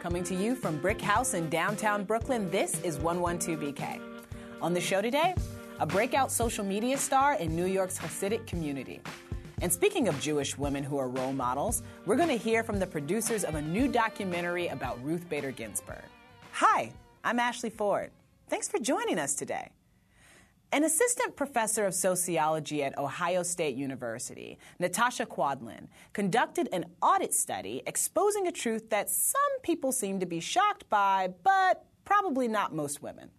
Coming to you from BRIC House in downtown Brooklyn, this is 112BK. On the show today, a breakout social media star in New York's Hasidic community. And speaking of Jewish women who are role models, we're going to hear from the producers of a new documentary about Ruth Bader Ginsburg. Hi, I'm Ashley Ford. Thanks for joining us today. An assistant professor of sociology at Ohio State University, Natasha Quadlin, conducted an audit study exposing a truth that some people seem to be shocked by, but probably not most women.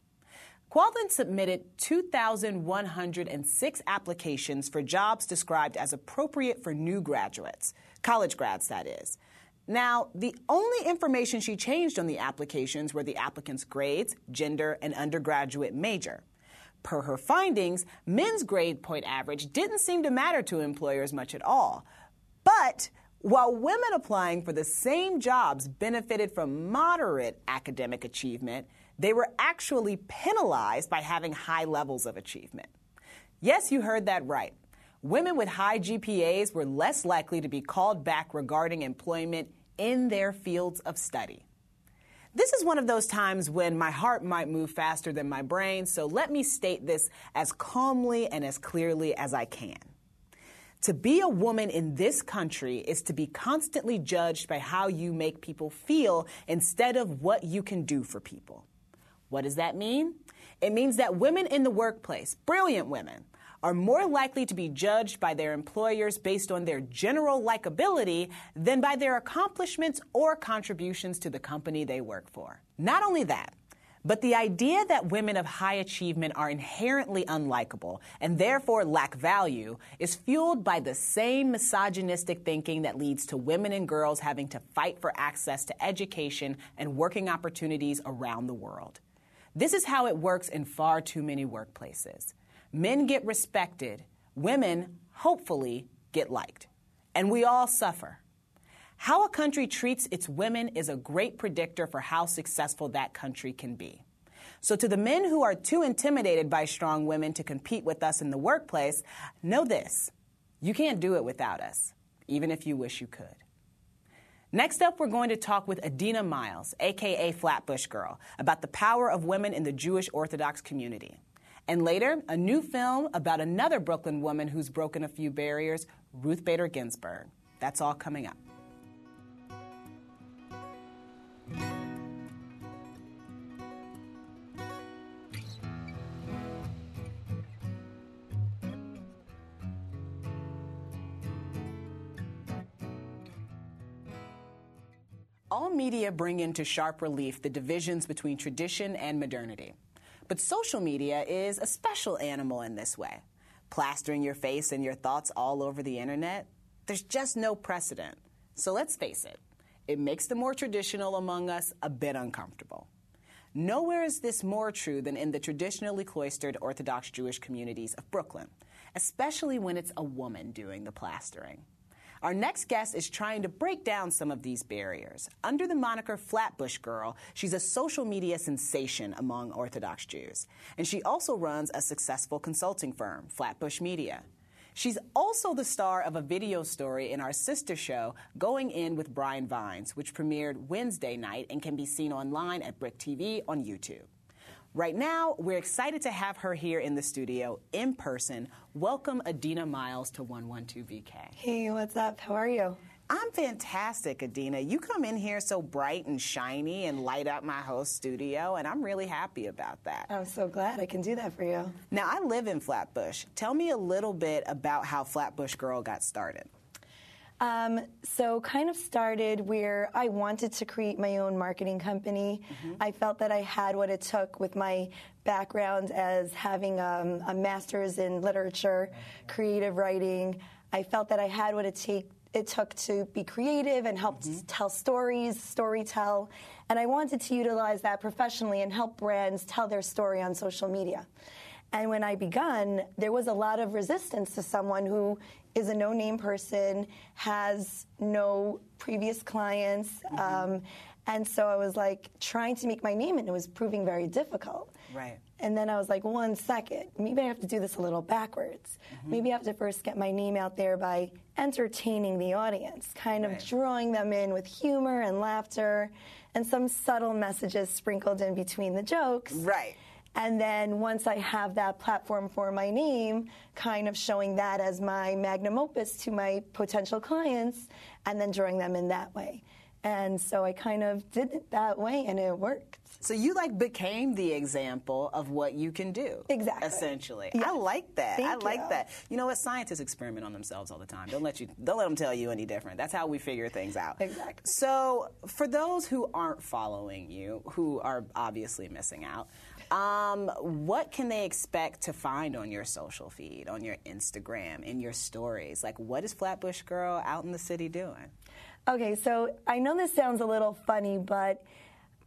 Quadlin submitted 2,106 applications for jobs described as appropriate for new graduates, college grads, that is. Now, the only information she changed on the applications were the applicant's grades, gender, and undergraduate major. Per her findings, men's grade point average didn't seem to matter to employers much at all. But while women applying for the same jobs benefited from moderate academic achievement, they were actually penalized by having high levels of achievement. Yes, you heard that right. Women with high GPAs were less likely to be called back regarding employment in their fields of study. This is one of those times when my heart might move faster than my brain, so let me state this as calmly and as clearly as I can. To be a woman in this country is to be constantly judged by how you make people feel instead of what you can do for people. What does that mean? It means that women in the workplace, brilliant women, are more likely to be judged by their employers based on their general likability than by their accomplishments or contributions to the company they work for. Not only that, but the idea that women of high achievement are inherently unlikable and therefore lack value is fueled by the same misogynistic thinking that leads to women and girls having to fight for access to education and working opportunities around the world. This is how it works in far too many workplaces. Men get respected, women, hopefully, get liked. And we all suffer. How a country treats its women is a great predictor for how successful that country can be. So, to the men who are too intimidated by strong women to compete with us in the workplace, know this you can't do it without us, even if you wish you could. Next up, we're going to talk with Adina Miles, aka Flatbush Girl, about the power of women in the Jewish Orthodox community. And later, a new film about another Brooklyn woman who's broken a few barriers, Ruth Bader Ginsburg. That's all coming up. All media bring into sharp relief the divisions between tradition and modernity. But social media is a special animal in this way. Plastering your face and your thoughts all over the internet, there's just no precedent. So let's face it, it makes the more traditional among us a bit uncomfortable. Nowhere is this more true than in the traditionally cloistered Orthodox Jewish communities of Brooklyn, especially when it's a woman doing the plastering. Our next guest is trying to break down some of these barriers. Under the moniker Flatbush Girl, she's a social media sensation among Orthodox Jews. And she also runs a successful consulting firm, Flatbush Media. She's also the star of a video story in our sister show, Going In with Brian Vines, which premiered Wednesday night and can be seen online at BRIC TV on YouTube. Right now, we're excited to have her here in the studio in person. Welcome, Adina Miles, to 112BK. Hey, what's up? How are you? I'm fantastic, Adina. You come in here so bright and shiny and light up my host studio, and I'm really happy about that. I'm so glad I can do that for you. Now, I live in Flatbush. Tell me a little bit about how Flatbush Girl got started. Um, so, kind of started where I wanted to create my own marketing company. Mm-hmm. I felt that I had what it took with my background as having um, a master's in literature, creative writing. I felt that I had what it take it took to be creative and help mm-hmm. tell stories, story tell, and I wanted to utilize that professionally and help brands tell their story on social media. And when I begun, there was a lot of resistance to someone who is a no name person, has no previous clients, mm-hmm. um, And so I was like trying to make my name, and it was proving very difficult. Right. And then I was like, one second, maybe I have to do this a little backwards. Mm-hmm. Maybe I have to first get my name out there by entertaining the audience, kind of right. drawing them in with humor and laughter and some subtle messages sprinkled in between the jokes. Right. And then once I have that platform for my name, kind of showing that as my magnum opus to my potential clients and then drawing them in that way. And so I kind of did it that way and it worked. So you like became the example of what you can do. Exactly. Essentially. Yes. I like that. Thank I like you. that. You know what? Scientists experiment on themselves all the time. Don't let you don't let them tell you any different. That's how we figure things out. Exactly. So for those who aren't following you, who are obviously missing out, um, what can they expect to find on your social feed, on your Instagram, in your stories? Like, what is Flatbush Girl out in the city doing? Okay, so I know this sounds a little funny, but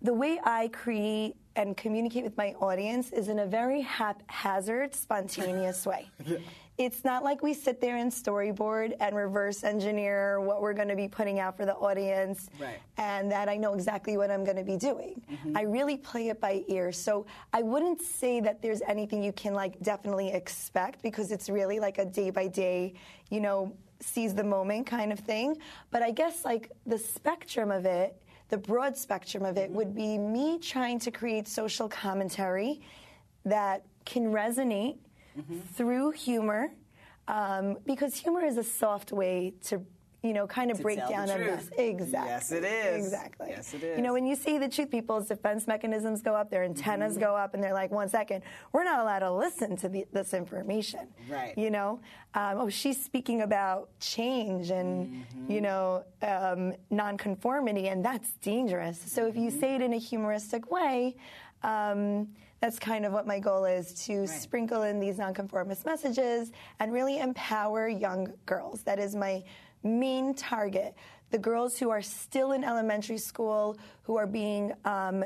the way I create and communicate with my audience is in a very haphazard, spontaneous way. yeah. It's not like we sit there and storyboard and reverse engineer what we're going to be putting out for the audience right. and that I know exactly what I'm going to be doing. Mm-hmm. I really play it by ear. So I wouldn't say that there's anything you can like definitely expect because it's really like a day by day, you know, seize the moment kind of thing. But I guess like the spectrum of it the broad spectrum of it mm-hmm. would be me trying to create social commentary that can resonate mm-hmm. through humor, um, because humor is a soft way to you know, kind of break down a mess. Exactly. Yes, it is. Exactly. Yes, it is. You know, when you see the truth, people's defense mechanisms go up, their antennas mm-hmm. go up, and they're like, one second, we're not allowed to listen to the, this information. Right. You know, um, oh, she's speaking about change and, mm-hmm. you know, um, nonconformity, and that's dangerous. So if you mm-hmm. say it in a humoristic way, um, that's kind of what my goal is to right. sprinkle in these nonconformist messages and really empower young girls. That is my main target the girls who are still in elementary school, who are being um,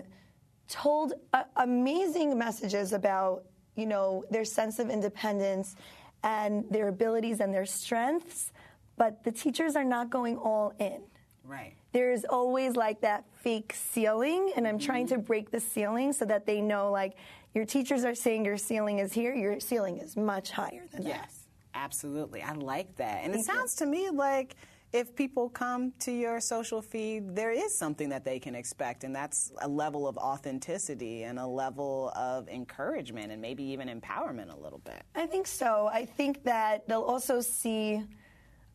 told uh, amazing messages about, you know, their sense of independence and their abilities and their strengths, but the teachers are not going all in. Right. There's always like that fake ceiling, and I'm mm-hmm. trying to break the ceiling so that they know, like, your teachers are saying your ceiling is here, your ceiling is much higher than yes. that. Yes, absolutely. I like that. And Thank it sounds you. to me like if people come to your social feed, there is something that they can expect, and that's a level of authenticity and a level of encouragement and maybe even empowerment a little bit. I think so. I think that they'll also see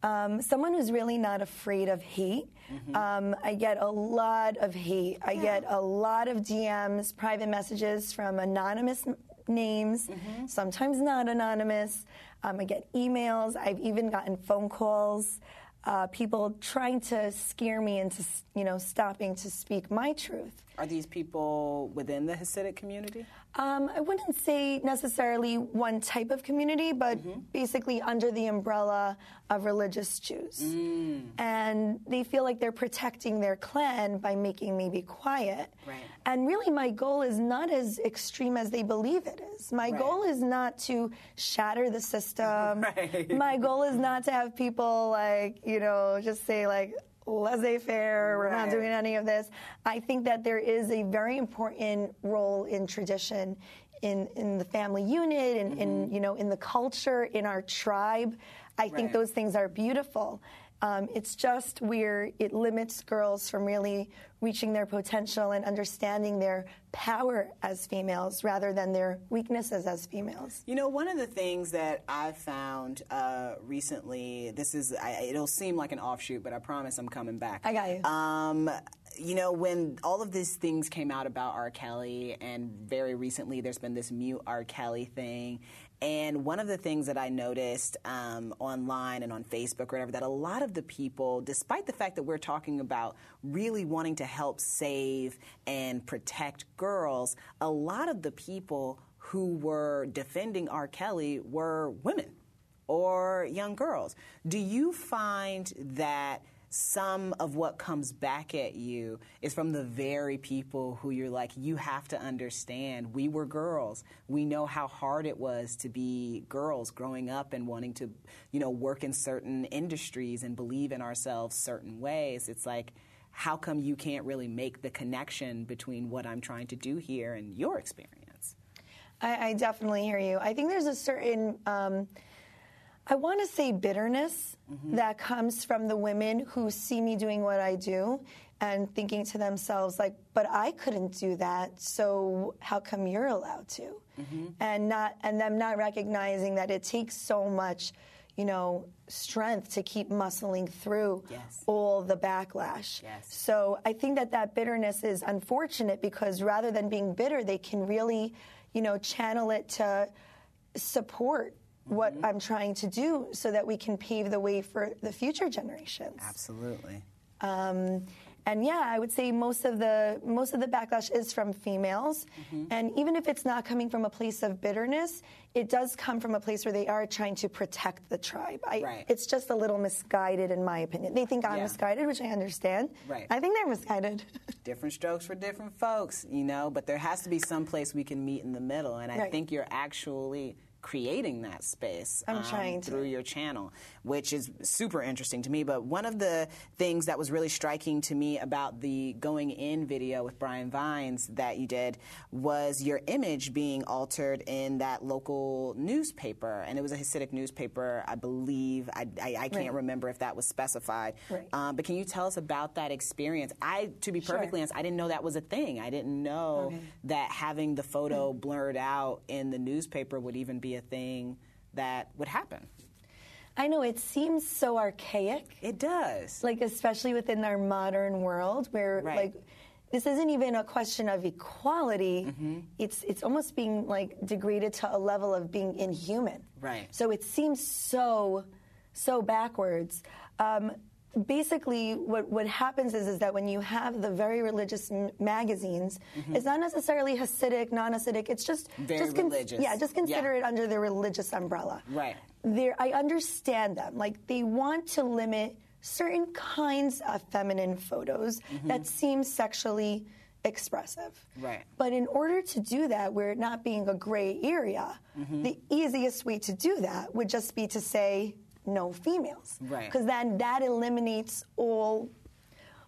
um, someone who's really not afraid of hate. Mm-hmm. Um, I get a lot of hate. I get a lot of DMs, private messages from anonymous names, mm-hmm. sometimes not anonymous. Um, I get emails. I've even gotten phone calls. Uh, people trying to scare me into, you know, stopping to speak my truth. Are these people within the Hasidic community? Um, I wouldn't say necessarily one type of community, but mm-hmm. basically under the umbrella of religious Jews. Mm. And they feel like they're protecting their clan by making me be quiet. Right. And really, my goal is not as extreme as they believe it is. My right. goal is not to shatter the system. Right. My goal is not to have people like, you know, just say, like, laissez faire, we're not doing any of this. I think that there is a very important role in tradition in, in the family unit and mm-hmm. in you know in the culture in our tribe i right. think those things are beautiful um, it's just where it limits girls from really reaching their potential and understanding their power as females rather than their weaknesses as females. You know, one of the things that I've found uh, recently, this is, I, it'll seem like an offshoot, but I promise I'm coming back. I got you. Um, you know, when all of these things came out about R. Kelly, and very recently there's been this mute R. Kelly thing, and one of the things that I noticed um, online and on Facebook or whatever, that a lot of the people, despite the fact that we're talking about really wanting to help save and protect girls, a lot of the people who were defending R. Kelly were women or young girls. Do you find that? Some of what comes back at you is from the very people who you're like, you have to understand. We were girls. We know how hard it was to be girls growing up and wanting to, you know, work in certain industries and believe in ourselves certain ways. It's like, how come you can't really make the connection between what I'm trying to do here and your experience? I, I definitely hear you. I think there's a certain, um, I want to say bitterness mm-hmm. that comes from the women who see me doing what I do and thinking to themselves, like, but I couldn't do that, so how come you're allowed to? Mm-hmm. And not, and them not recognizing that it takes so much you know, strength to keep muscling through yes. all the backlash. Yes. So I think that that bitterness is unfortunate because rather than being bitter, they can really, you know, channel it to support. What I'm trying to do so that we can pave the way for the future generations. Absolutely. Um, and yeah, I would say most of the most of the backlash is from females, mm-hmm. and even if it's not coming from a place of bitterness, it does come from a place where they are trying to protect the tribe. I, right. It's just a little misguided, in my opinion. They think I'm yeah. misguided, which I understand. Right. I think they're misguided. different strokes for different folks, you know. But there has to be some place we can meet in the middle, and I right. think you're actually creating that space I'm um, trying through your channel, which is super interesting to me. But one of the things that was really striking to me about the going in video with Brian Vines that you did was your image being altered in that local newspaper, and it was a Hasidic newspaper, I believe. I, I, I can't right. remember if that was specified. Right. Um, but can you tell us about that experience? I, to be perfectly sure. honest, I didn't know that was a thing. I didn't know okay. that having the photo blurred out in the newspaper would even be a thing that would happen. I know it seems so archaic. It does. Like especially within our modern world where right. like this isn't even a question of equality. Mm-hmm. It's it's almost being like degraded to a level of being inhuman. Right. So it seems so so backwards. Um, basically what, what happens is, is that when you have the very religious m- magazines, mm-hmm. it's not necessarily Hasidic, non-Hasidic. It's just very just con- religious. Yeah, just consider yeah. it under the religious umbrella. Right. There, I understand them. Like they want to limit certain kinds of feminine photos mm-hmm. that seem sexually expressive. Right. But in order to do that, where it not being a gray area, mm-hmm. the easiest way to do that would just be to say no females. Right. Because then that eliminates all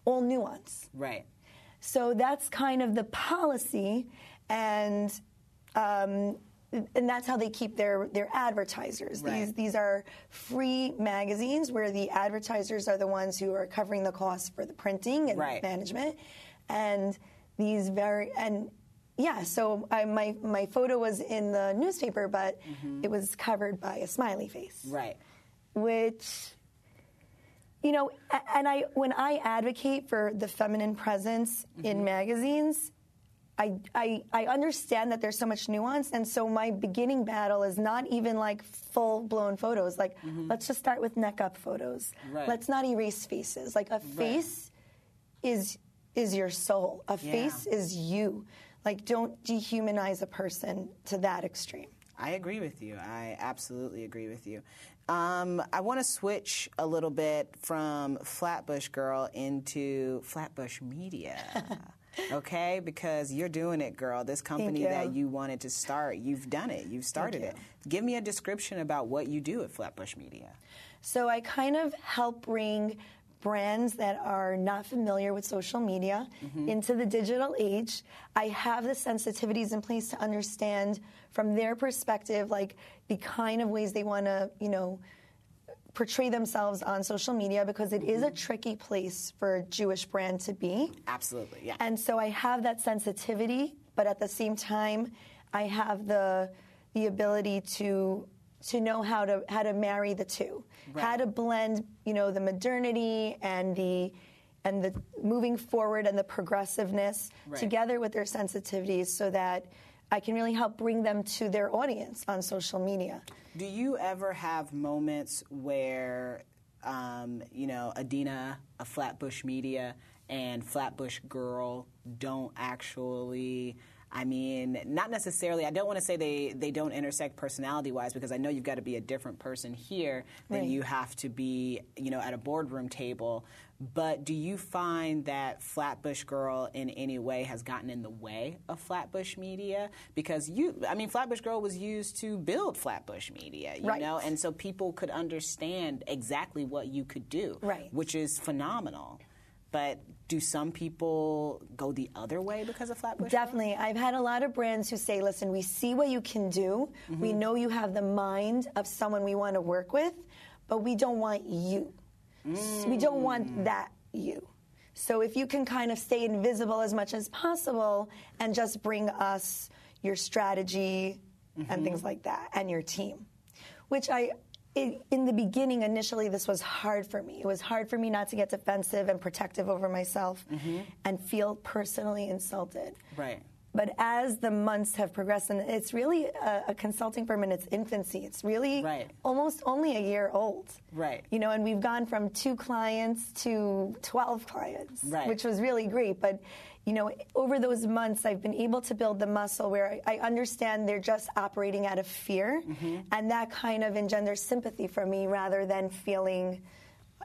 all nuance. Right. So that's kind of the policy, and um, and that's how they keep their their advertisers. Right. These these are free magazines where the advertisers are the ones who are covering the costs for the printing and right. management, and these very and yeah, so I, my my photo was in the newspaper, but mm-hmm. it was covered by a smiley face. Right which you know and i when i advocate for the feminine presence mm-hmm. in magazines I, I, I understand that there's so much nuance and so my beginning battle is not even like full blown photos like mm-hmm. let's just start with neck up photos right. let's not erase faces like a face right. is is your soul a yeah. face is you like don't dehumanize a person to that extreme I agree with you. I absolutely agree with you. Um, I want to switch a little bit from Flatbush Girl into Flatbush Media. okay, because you're doing it, girl. This company you. that you wanted to start, you've done it. You've started you. it. Give me a description about what you do at Flatbush Media. So I kind of help bring brands that are not familiar with social media mm-hmm. into the digital age. I have the sensitivities in place to understand from their perspective, like the kind of ways they want to, you know, portray themselves on social media because it mm-hmm. is a mm-hmm. tricky place for a Jewish brand to be. Absolutely, yeah. And so I have that sensitivity, but at the same time, I have the the ability to to know how to how to marry the two, right. how to blend, you know, the modernity and the and the moving forward and the progressiveness right. together with their sensitivities, so that I can really help bring them to their audience on social media. Do you ever have moments where, um, you know, Adina, a Flatbush Media, and Flatbush Girl don't actually I mean, not necessarily. I don't want to say they, they don't intersect personality wise because I know you've got to be a different person here than right. you have to be, you know, at a boardroom table. But do you find that Flatbush Girl in any way has gotten in the way of Flatbush Media? Because you, I mean, Flatbush Girl was used to build Flatbush Media, you right. know, and so people could understand exactly what you could do, right. which is phenomenal. But do some people go the other way because of Flatbush? Definitely. I've had a lot of brands who say, listen, we see what you can do. Mm-hmm. We know you have the mind of someone we want to work with, but we don't want you. Mm. We don't want mm. that you. So if you can kind of stay invisible as much as possible and just bring us your strategy mm-hmm. and things like that and your team, which I it, in the beginning, initially, this was hard for me. It was hard for me not to get defensive and protective over myself mm-hmm. and feel personally insulted. Right. But as the months have progressed, and it's really a, a consulting firm in its infancy. It's really right. almost only a year old. Right. You know, and we've gone from two clients to 12 clients, right. which was really great. But you know, over those months, I've been able to build the muscle where I, understand they're just operating out of fear, mm-hmm. and that kind of engenders sympathy for me rather than feeling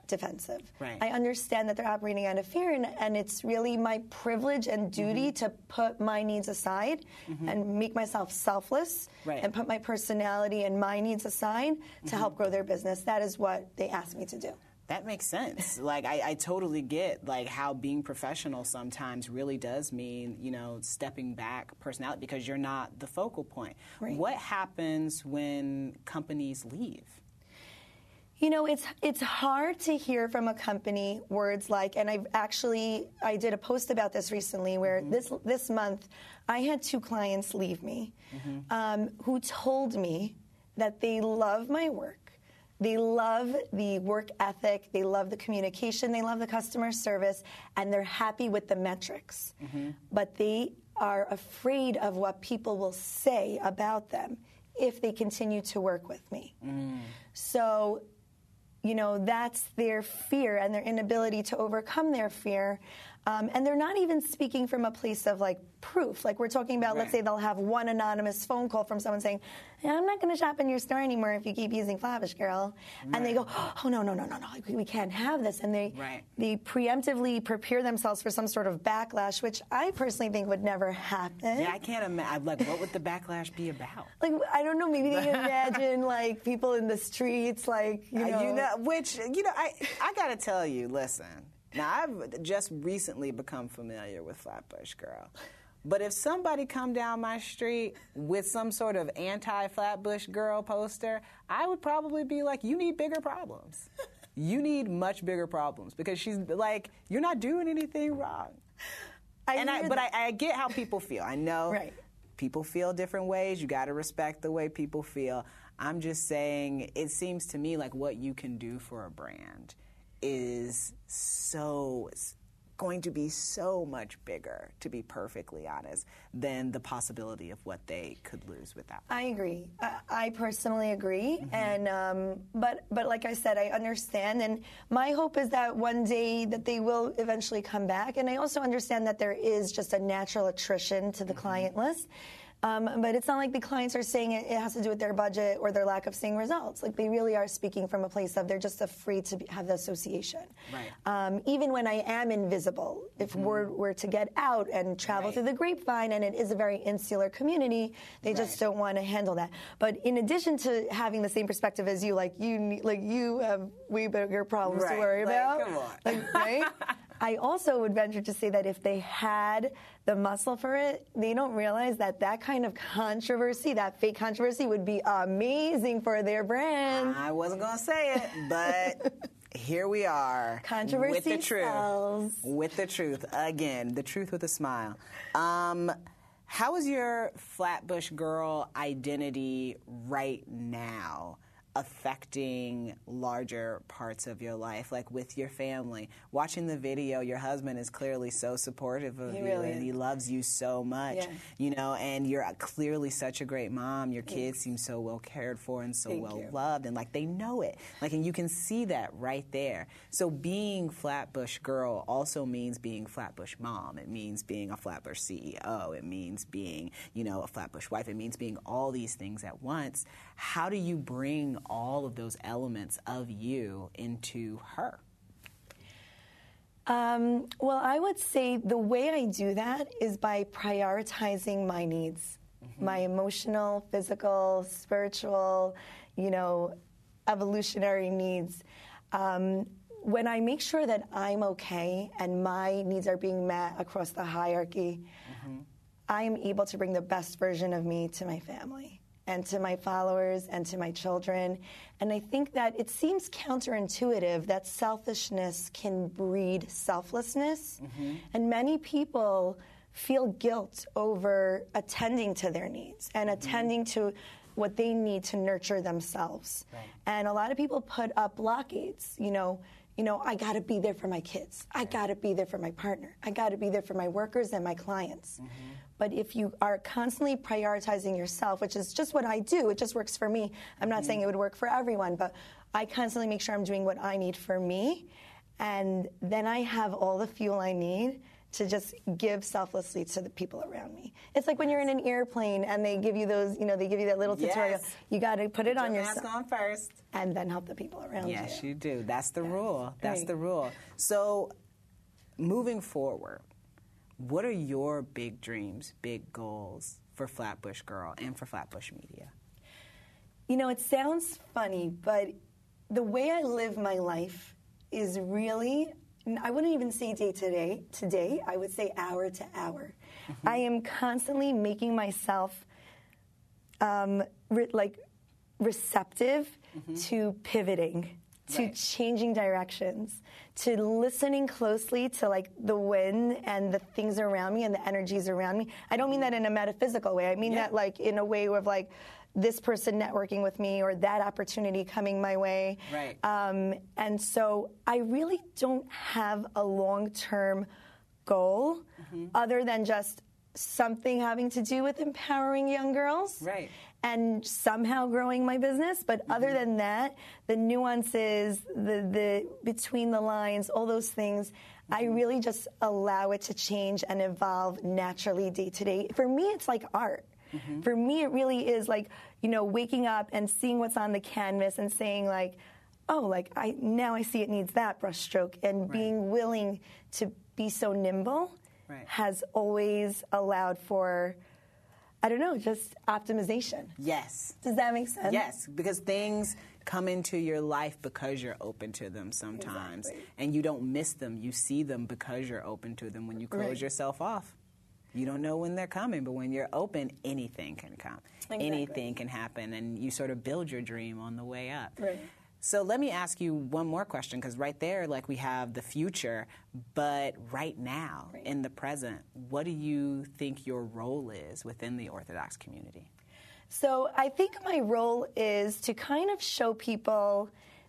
defensive. Right. I understand that they're operating out of fear, and, and it's really my privilege and duty mm-hmm. to put my needs aside mm-hmm. and make myself selfless right. and put my personality and my needs aside to help mm-hmm. grow their business. That is what they asked me to do. That makes sense. like I, I, totally get like how being professional sometimes really does mean you know stepping back personality because you're not the focal point. Right. What happens when companies leave? You know, it's it's hard to hear from a company words like, and I've actually I did a post about this recently where mm-hmm. this this month I had two clients leave me mm-hmm. um, who told me that they love my work they love the work ethic, they love the communication, they love the customer service, and they're happy with the metrics. Mm-hmm. But they are afraid of what people will say about them if they continue to work with me. Mm. So, you know, that's their fear and their inability to overcome their fear. Um, and they're not even speaking from a place of like proof. Like we're talking about, right. let's say they'll have one anonymous phone call from someone saying, I'm not going to shop in your store anymore if you keep using Flatbush Girl. Right. And they go, oh, no, no, no, no, no, we can't have this. And they, right. they preemptively prepare themselves for some sort of backlash, which I personally think would never happen. Yeah, I can't imagine. Like, what would the backlash be about? Like, I don't know. Maybe they imagine like people in the streets, like, you know. Uh, you know which, you know, I, I got to tell you, listen. Now, I've just recently become familiar with Flatbush Girl. But if somebody come down my street with some sort of anti-Flatbush Girl poster, I would probably be like, "You need bigger problems. you need much bigger problems because she's like, you're not doing anything wrong." I and I, but I, I, get how people feel. I know right. people feel different ways. You got to respect the way people feel. I'm just saying, it seems to me like what you can do for a brand is so going to be so much bigger, to be perfectly honest, than the possibility of what they could lose without. I agree. I, I personally agree, mm-hmm. and um, but but like I said, I understand, and my hope is that one day that they will eventually come back, and I also understand that there is just a natural attrition to the mm-hmm. client list. Um, but it's not like the clients are saying it, it, has to do with their budget or their lack of seeing results. Like they really are speaking from a place of they're just afraid to be, have the association. Right. Um, even when I am invisible, if mm-hmm. word were to get out and travel right. through the grapevine, and it is a very insular community, they right. just don't want to handle that. But in addition to having the same perspective as you, like you, like you have way bigger problems to worry like, about. Come on. Like, right? I also would venture to say that if they had the muscle for it, they don't realize that that kind of controversy, that fake controversy, would be amazing for their brand. I wasn't going to say it, but. here we are controversy with the truth sells. with the truth again the truth with a smile um, how is your flatbush girl identity right now affecting larger parts of your life, like with your family. Watching the video, your husband is clearly so supportive of he you really and he loves you so much. Yeah. You know, and you're clearly such a great mom. Your kids seem so well cared for and so Thank well you. loved and like they know it. Like and you can see that right there. So being Flatbush girl also means being Flatbush mom. It means being a Flatbush CEO. It means being, you know, a Flatbush wife. It means being all these things at once. How do you bring all of those elements of you into her? Um, well, I would say the way I do that is by prioritizing my needs, mm-hmm. my emotional, physical, spiritual, you know, evolutionary needs. Um, when I make sure that I'm okay and my needs are being met across the hierarchy, mm-hmm. I am able to bring the best version of me to my family and to my followers and to my children. And I think that it seems counterintuitive that selfishness can breed selflessness. Mm-hmm. And many people feel guilt over attending to their needs and mm-hmm. attending to what they need to nurture themselves. Right. And a lot of people put up blockades, you know, you know, I got to be there for my kids. I got to be there for my partner. I got to be there for my workers and my clients. Mm-hmm. But if you are constantly prioritizing yourself, which is just what I do, it just works for me. I'm not mm-hmm. saying it would work for everyone, but I constantly make sure I'm doing what I need for me. And then I have all the fuel I need to just give selflessly to the people around me. It's like when you're in an airplane and they give you those, you know, they give you that little tutorial. Yes. You got to put it put on your yourself. Mask on first, and then help the people around yes, you. Yes, you do. That's the yes. rule. That's right. the rule. So, moving forward, what are your big dreams, big goals for Flatbush Girl and for Flatbush Media? You know, it sounds funny, but the way I live my life is really I wouldn't even say day to day, today, I would say hour to hour. Mm-hmm. I am constantly making myself um, re- like receptive mm-hmm. to pivoting, to right. changing directions, to listening closely to like the wind and the things around me and the energies around me. I don't mean that in a metaphysical way. I mean yeah. that like in a way of like this person networking with me or that opportunity coming my way. Right. Um, and so I really don't have a long term goal mm-hmm. other than just something having to do with empowering young girls. Right. And somehow growing my business, but mm-hmm. other than that, the nuances, the the between the lines, all those things, mm-hmm. I really just allow it to change and evolve naturally day to day. For me, it's like art. Mm-hmm. For me, it really is like, you know, waking up and seeing what's on the canvas and saying, like, oh, like, I now I see it needs that brushstroke, and right. being willing to be so nimble right. has always allowed for. I don't know, just optimization. Yes. Does that make sense? Yes, because things come into your life because you're open to them sometimes. Exactly. And you don't miss them. You see them because you're open to them when you close right. yourself off. You don't know when they're coming, but when you're open, anything can come. Exactly. Anything can happen, and you sort of build your dream on the way up. Right. So let me ask you one more question, because right there, like we have the future, but right now, right. in the present, what do you think your role is within the Orthodox community? So I think my role is to kind of show people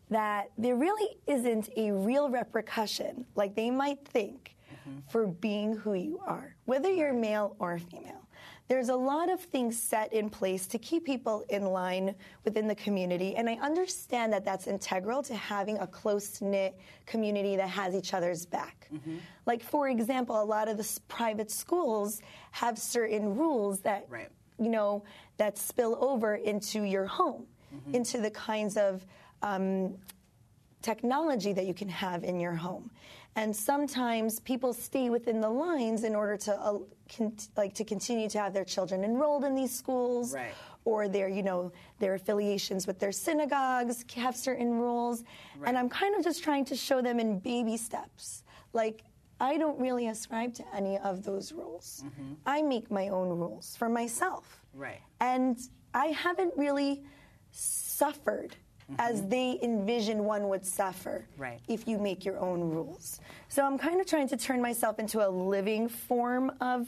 that there really isn't a real repercussion like they might think mm-hmm. for being who you are, whether you're male or female. There's a lot of things set in place to keep people in line within the community, and I understand that that's integral to having a close knit community that has each other's back. Mm-hmm. Like, for example, a lot of the private schools have certain rules that, right. you know, that spill over into your home, mm-hmm. into the kinds of um, technology that you can have in your home. And sometimes people stay within the lines in order to uh, con- like to continue to have their children enrolled in these schools. Right. Or their, you know, their affiliations with their synagogues have certain rules, right. and I'm kind of just trying to show them in baby steps. Like I don't really ascribe to any of those rules. Mm-hmm. I make my own rules for myself. Right. And I haven't really suffered mm-hmm. as they envision one would suffer right. if you make your own rules. So I'm kind of trying to turn myself into a living form of,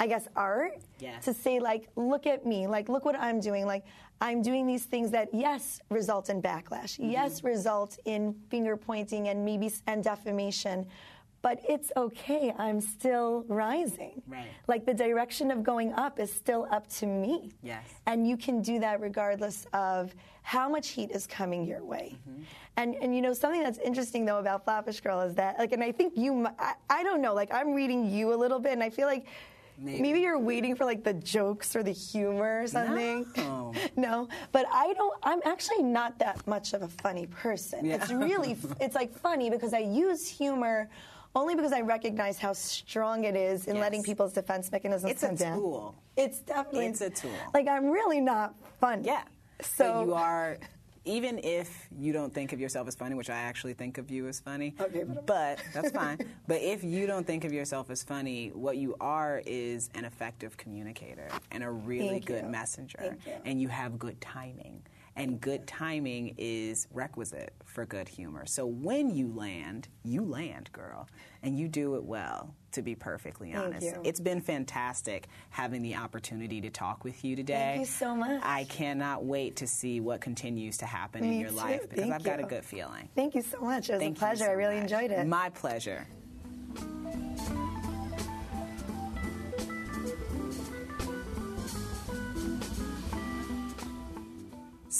I guess, art. Yes. To say, like, look at me, like, look what I'm doing. Like, I'm doing these things that, yes, result in backlash, mm-hmm. yes, result in finger pointing and maybe and defamation but it's okay. I'm still rising. Right. Like the direction of going up is still up to me. Yes. And you can do that regardless of how much heat is coming your way. Mm-hmm. And and you know something that's interesting though about Flatbush Girl is that like and I think you I, I don't know like I'm reading you a little bit and I feel like Maybe. Maybe. you're waiting for like the jokes or the humor or something. No. no, but I don't. I'm actually not that much of a funny person. Yeah. It's really, it's like funny because I use humor only because I recognize how strong it is in yes. letting people's defense mechanisms it's come down. It's a tool. It's definitely. It's a tool. Like I'm really not funny. Yeah. So but you are even if you don't think of yourself as funny, which I actually think of you as funny, Okay, but- but that's fine. but if you don't think of yourself as funny, what you are is an effective communicator and a really Thank good you. messenger, you. and you have good timing. And good timing is requisite for good humor. So when you land, you land, girl, and you do it well. To be perfectly honest, you. it's been fantastic having the opportunity to talk with you today. Thank you so much. I cannot wait to see what continues to happen in your too. life because Thank I've got a good feeling. Thank you so much. It was Thank a pleasure. so I really much. enjoyed it. My pleasure.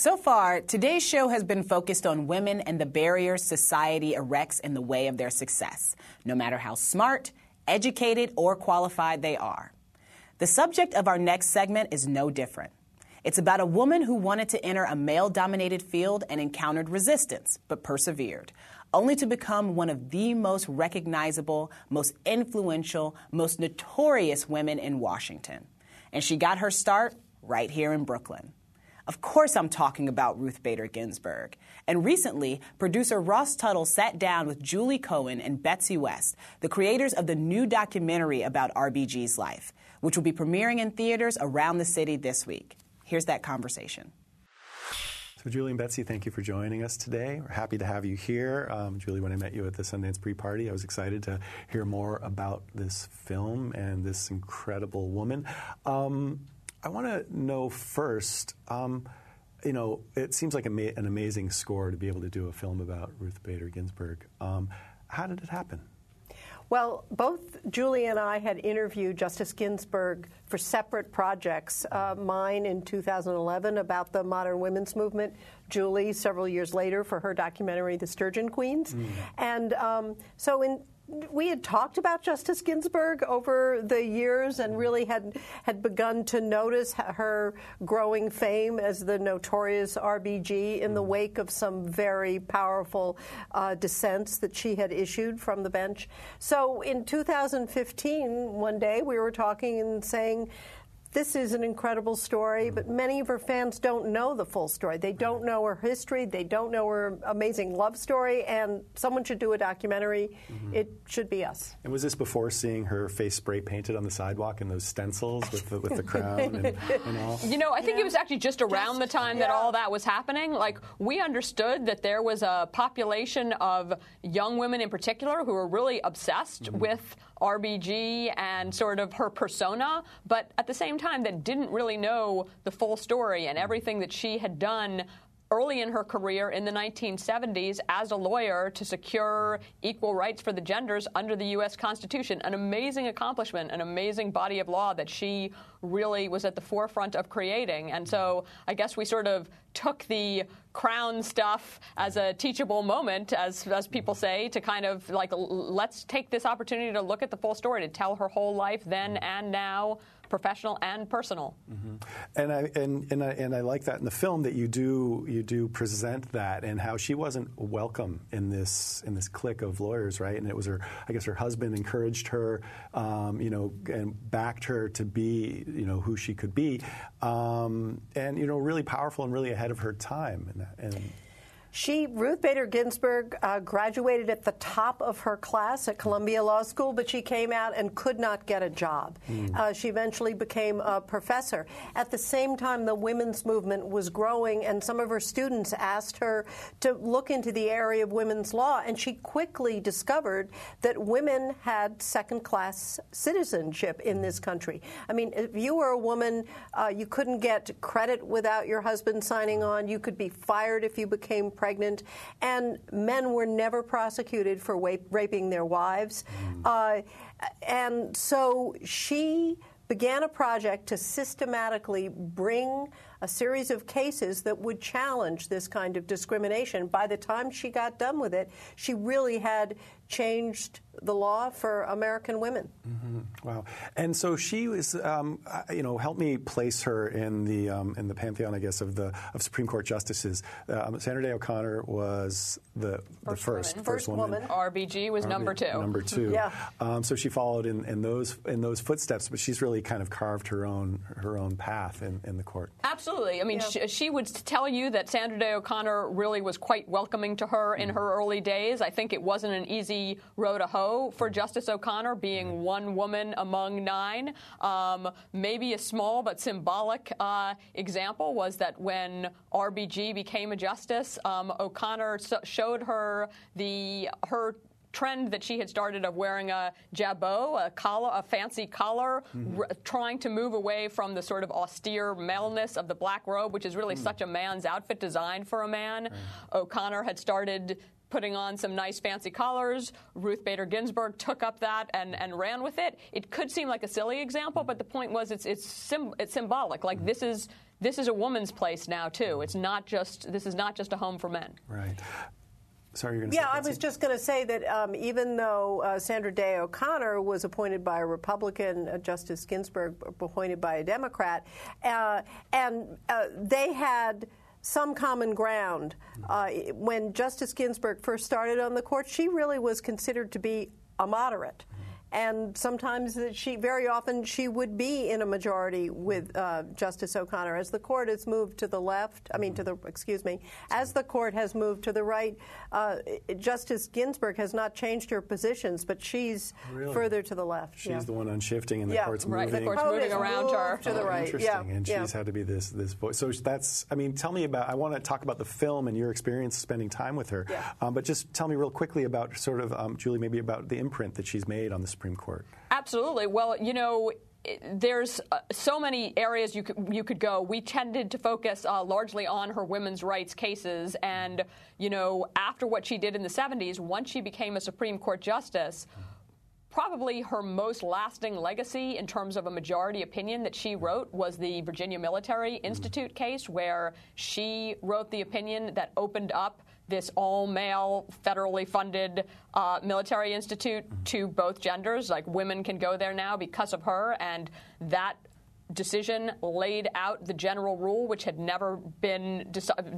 So far, today's show has been focused on women and the barriers society erects in the way of their success, no matter how smart, educated, or qualified they are. The subject of our next segment is no different. It's about a woman who wanted to enter a male dominated field and encountered resistance, but persevered, only to become one of the most recognizable, most influential, most notorious women in Washington. And she got her start right here in Brooklyn. Of course, I'm talking about Ruth Bader Ginsburg. And recently, producer Ross Tuttle sat down with Julie Cohen and Betsy West, the creators of the new documentary about RBG's life, which will be premiering in theaters around the city this week. Here's that conversation. So, Julie and Betsy, thank you for joining us today. We're happy to have you here. Um, Julie, when I met you at the Sundance pre party, I was excited to hear more about this film and this incredible woman. Um, I want to know first, um, you know, it seems like ma- an amazing score to be able to do a film about Ruth Bader Ginsburg. Um, how did it happen? Well, both Julie and I had interviewed Justice Ginsburg for separate projects. Uh, mine in 2011 about the modern women's movement. Julie several years later for her documentary, The Sturgeon Queens. And um, so in we had talked about Justice Ginsburg over the years and really had had begun to notice her growing fame as the notorious RBG in the wake of some very powerful uh, dissents that she had issued from the bench. So in 2015, one day we were talking and saying. This is an incredible story, but mm-hmm. many of her fans don't know the full story. They don't know her history. They don't know her amazing love story. And someone should do a documentary. Mm-hmm. It should be us. And was this before seeing her face spray painted on the sidewalk and those stencils with the, with the crown and, and all? You know, I think it was actually just around the time that all that was happening. Like, we understood that there was a population of young women in particular who were really obsessed mm-hmm. with RBG and sort of her persona, but at the same time, that didn't really know the full story and everything that she had done early in her career in the 1970s as a lawyer to secure equal rights for the genders under the U.S. Constitution. An amazing accomplishment, an amazing body of law that she really was at the forefront of creating. And so I guess we sort of took the crown stuff as a teachable moment, as, as people say, to kind of like, let's take this opportunity to look at the full story, to tell her whole life then and now, professional and personal. And I and, and I and I like that in the film that you do you do present that and how she wasn't welcome in this in this clique of lawyers, right? And it was her I guess her husband encouraged her, um, you know, and backed her to be you know who she could be, um, and you know really powerful and really ahead of her time. And, and She, Ruth Bader Ginsburg, uh, graduated at the top of her class at Columbia Law School, but she came out and could not get a job. Uh, she eventually became a professor. At the same time, the women's movement was growing, and some of her students asked her to look into the area of women's law, and she quickly discovered that women had second class citizenship in this country. I mean, if you were a woman, uh, you couldn't get credit without your husband signing on, you could be fired if you became pregnant, and men were never prosecuted for wa- raping their wives. Uh, and so she began a project to systematically bring a series of cases that would challenge this kind of discrimination. By the time she got done with it, she really had changed the law for American women. Mm-hmm. Wow! And so she was, um, you know, help me place her in the um, in the pantheon, I guess, of the of Supreme Court justices. Um, Sandra Day O'Connor was the first the first woman. First woman. RBG was number two. Number two. Yeah. Um, so she followed in, in those in those footsteps, but she's really kind of carved her own her own path in, in the court. Absolutely. I mean, Yeah. she, she would tell you that Sandra Day O'Connor really was quite welcoming to her in her early days. I think it wasn't an easy row to hoe for Justice O'Connor, being one woman among nine. Um, maybe a small but symbolic uh, example was that when RBG became a justice, um, O'Connor so- showed her the her trend that she had started of wearing a jabot, a collar, a fancy collar, r- trying to move away from the sort of austere maleness of the black robe, which is really such a man's outfit designed for a man. O'Connor had started putting on some nice fancy collars. Ruth Bader Ginsburg took up that and, and ran with it. It could seem like a silly example, but the point was it's it's, sim- it's symbolic. Like this is this is a woman's place now too. It's not just this is not just a home for men. Right. Sorry, you're going to say. Yeah, say I was Betsy? just going to say that um, even though uh, Sandra Day O'Connor was appointed by a Republican, uh, Justice Ginsburg appointed by a Democrat, uh, and uh, they had some common ground. Uh, when Justice Ginsburg first started on the court, she really was considered to be a moderate. And sometimes that she, very often, she would be in a majority with uh, Justice O'Connor. As the court has moved to the left, I mean, to the, excuse me, as the court has moved to the right, uh, Justice Ginsburg has not changed her positions, but she's Really? further to the left. She's yeah. the one unshifting, and the Yeah, court's right, the moving. court's Court moving around her. to the Oh, right. Interesting, Yeah, and she's had to be this this voice. So that's. I mean, tell me about. I want to talk about the film and your experience spending time with her. Yeah. Um, but just tell me real quickly about sort of um, Julie, maybe about the imprint that she's made on the Supreme Court. Absolutely. Well, you know, there's uh, so many areas you could you could go. We tended to focus uh, largely on her women's rights cases, and you know, after what she did in the 70s, once she became a Supreme Court justice. Probably her most lasting legacy in terms of a majority opinion that she wrote was the Virginia Military Institute case, where she wrote the opinion that opened up this all male, federally funded uh, military institute to both genders. Like women can go there now because of her, and that decision laid out the general rule, which had never been,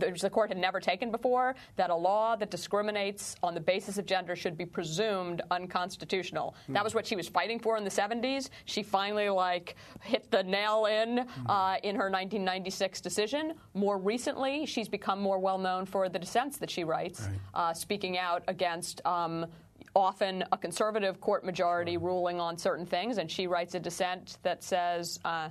which the court had never taken before, that a law that discriminates on the basis of gender should be presumed unconstitutional. That was what she was fighting for in the 70s. She finally like hit the nail in uh, in her 1996 decision. More recently, she's become more well known for the dissents that she writes, uh, speaking out against. Um, often a conservative court majority ruling on certain things, and she writes a dissent that says, uh.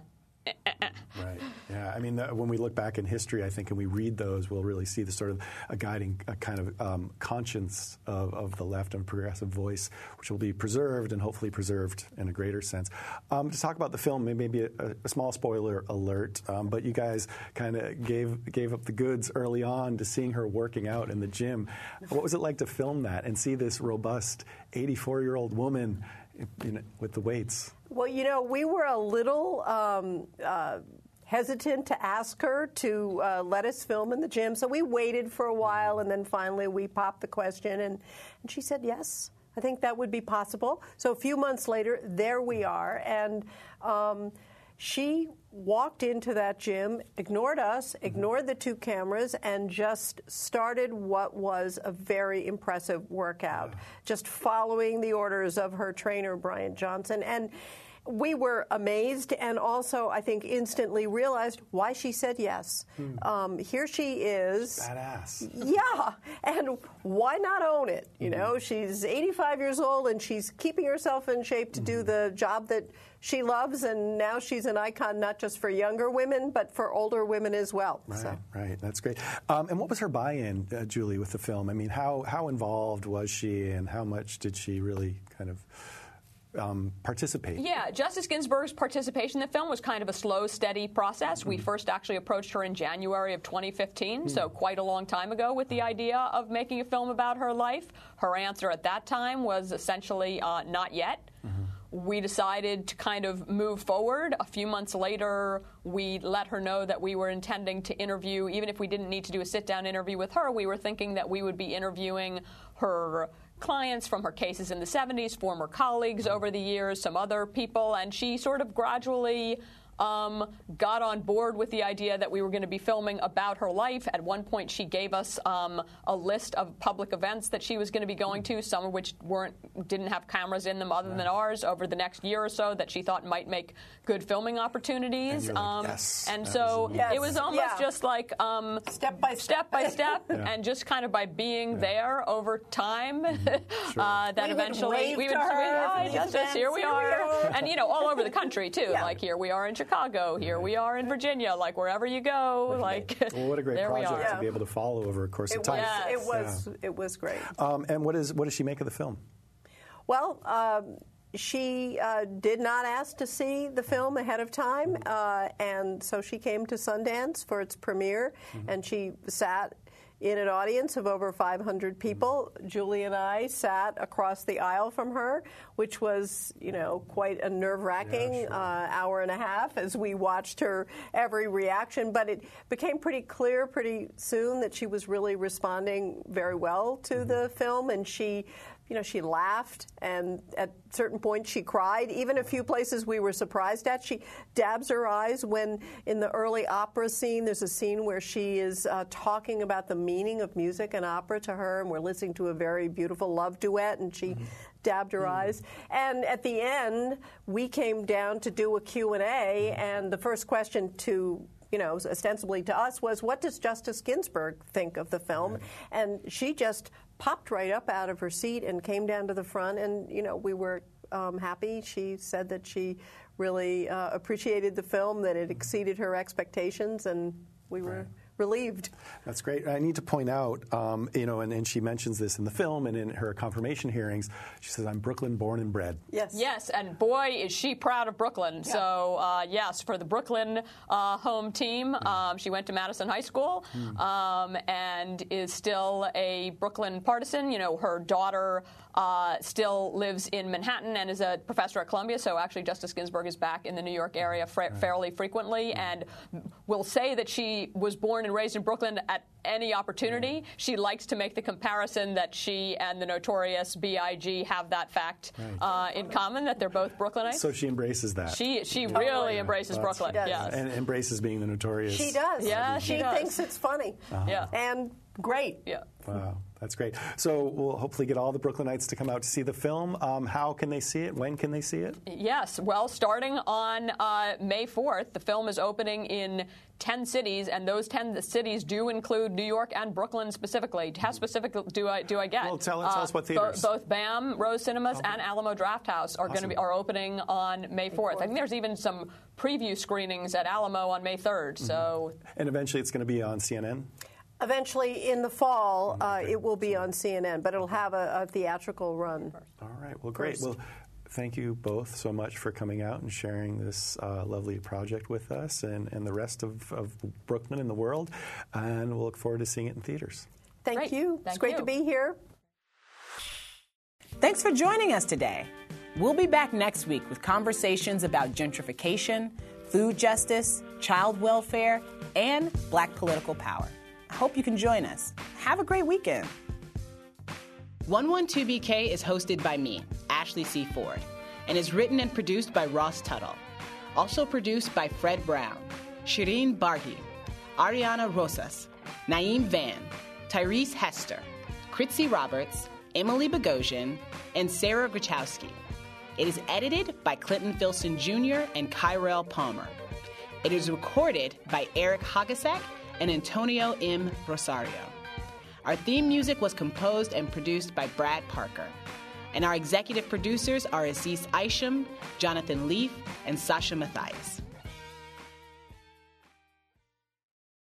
Right. Yeah. I mean, when we look back in history, I think, and we read those, we'll really see the sort of a guiding a kind of um, conscience of, of the left and progressive voice, which will be preserved and hopefully preserved in a greater sense. Um, to talk about the film, maybe a, a small spoiler alert, um, but you guys kind of gave gave up the goods early on to seeing her working out in the gym. What was it like to film that and see this robust 84 year old woman you know, with the weights? Well, you know, we were a little um, uh, hesitant to ask her to uh, let us film in the gym, so we waited for a while, and then finally we popped the question, and, and she said yes. I think that would be possible. So a few months later, there we are, and um, she walked into that gym, ignored us, ignored the two cameras, and just started what was a very impressive workout, just following the orders of her trainer, Bryant Johnson. And we were amazed and also, I think, instantly realized why she said yes. Um, here she is. Badass. Yeah, and why not own it? You know, she's 85 years old and she's keeping herself in shape to do the job that she loves, and now she's an icon not just for younger women, but for older women as well. Right, So. right. That's great. Um, and what was her buy-in, uh, Julie, with the film? I mean, how how involved was she, and how much did she really kind of um, participate? Yeah, Justice Ginsburg's participation in the film was kind of a slow, steady process. We first actually approached her in January of 2015, so quite a long time ago, with the idea of making a film about her life. Her answer at that time was essentially uh, not yet. We decided to kind of move forward. A few months later, we let her know that we were intending to interview, even if we didn't need to do a sit down interview with her, we were thinking that we would be interviewing her clients from her cases in the 70s, former colleagues over the years, some other people, and she sort of gradually um, got on board with the idea that we were going to be filming about her life. At one point, she gave us um, a list of public events that she was going to be going to, some of which weren't didn't have cameras in them other than ours. Over the next year or so, that she thought might make good filming opportunities. And, like, um, yes, and so was it was almost yeah. just like um, Step by step by step, Yeah. and just kind of by being there over time, uh, that We would eventually wave we to would her "Hi, from the Justice, here we here we are, are." and you know all over the country too. Yeah. Like here we are in Chicago, here we are in Virginia, like wherever you go, like Well, what a great project are. to be able to follow over a course It of was, time. Yes. it was, it was great. Um, and what is what does she make of the film? Well, um, she uh, did not ask to see the film ahead of time, uh, and so she came to Sundance for its premiere, and she sat in an audience of over 500 people. Julie and I sat across the aisle from her, which was, you know, quite a nerve-wracking Yeah, sure. uh, hour and a half as we watched her every reaction. But it became pretty clear pretty soon that she was really responding very well to the film, and she you know, she laughed, and at certain points she cried. Even a few places we were surprised at. She dabs her eyes when, in the early opera scene, there's a scene where she is uh, talking about the meaning of music and opera to her, and we're listening to a very beautiful love duet, and she mm-hmm. dabbed her mm-hmm. eyes. And at the end, we came down to do a Q&A, mm-hmm. and the first question to you know, ostensibly to us was, what does Justice Ginsburg think of the film? And she just popped right up out of her seat and came down to the front, and you know, we were um, happy. She said that she really uh, appreciated the film, that it exceeded her expectations, and we were relieved. That's great. I need to point out, um, you know, and, and she mentions this in the film and in her confirmation hearings. She says, "I'm Brooklyn born and bred." Yes. Yes, and boy, is she proud of Brooklyn. So, uh, yes, for the Brooklyn uh, home team, um, she went to Madison High School um, and is still a Brooklyn partisan. You know, her daughter uh, still lives in Manhattan and is a professor at Columbia. So, actually, Justice Ginsburg is back in the New York area fra- fairly frequently and will say that she was born and raised in Brooklyn at any opportunity. She likes to make the comparison that she and the notorious B.I.G. have that fact uh, in common, that they're both Brooklynites. So she embraces that. she she really embraces Well, that's- Brooklyn. She does. Yes. and embraces being the notorious. She does. Yeah, she she does. thinks it's funny. Yeah. And great. yeah. Wow, that's great. So we'll hopefully get all the Brooklynites to come out to see the film. Um, how can they see it? When can they see it? Yes. Well, starting on uh, May 4th, the film is opening in 10 cities, and those 10 cities do include New York and Brooklyn specifically. How specific do I do I get? Uh, Well, tell- tell us what bo- theaters. both BAM, Rose Cinemas, and Alamo Draft House are going to be are opening on May 4th. I think there's even some preview screenings at Alamo on May 3rd. So And eventually, it's going to be on CNN. Eventually, in the fall, uh, it will be on CNN, but it'll have a, a theatrical run. All right. Well, great. First. Well, thank you both so much for coming out and sharing this uh, lovely project with us and, and the rest of, of Brooklyn and the world. And we'll look forward to seeing it in theaters. Thank Great. you. it's great you. to be here. Thanks for joining us today. We'll be back next week with conversations about gentrification, food justice, child welfare, and black political power. Hope you can join us. Have a great weekend. 112BK is hosted by me, Ashley C. Ford, and is written and produced by Ross Tuttle. Also produced by Fred Brown, Shireen Barhi, Ariana Rosas, Naeem Van, Tyrese Hester, Kritzy Roberts, Emily Bogosian, and Sarah Grachowski. It is edited by Clinton Filson Jr. and Kyrell Palmer. It is recorded by Eric Hagasek and Antonio M. Rosario. Our theme music was composed and produced by Brad Parker. And our executive producers are Aziz Isham, Jonathan Leaf, and Sasha Matthias.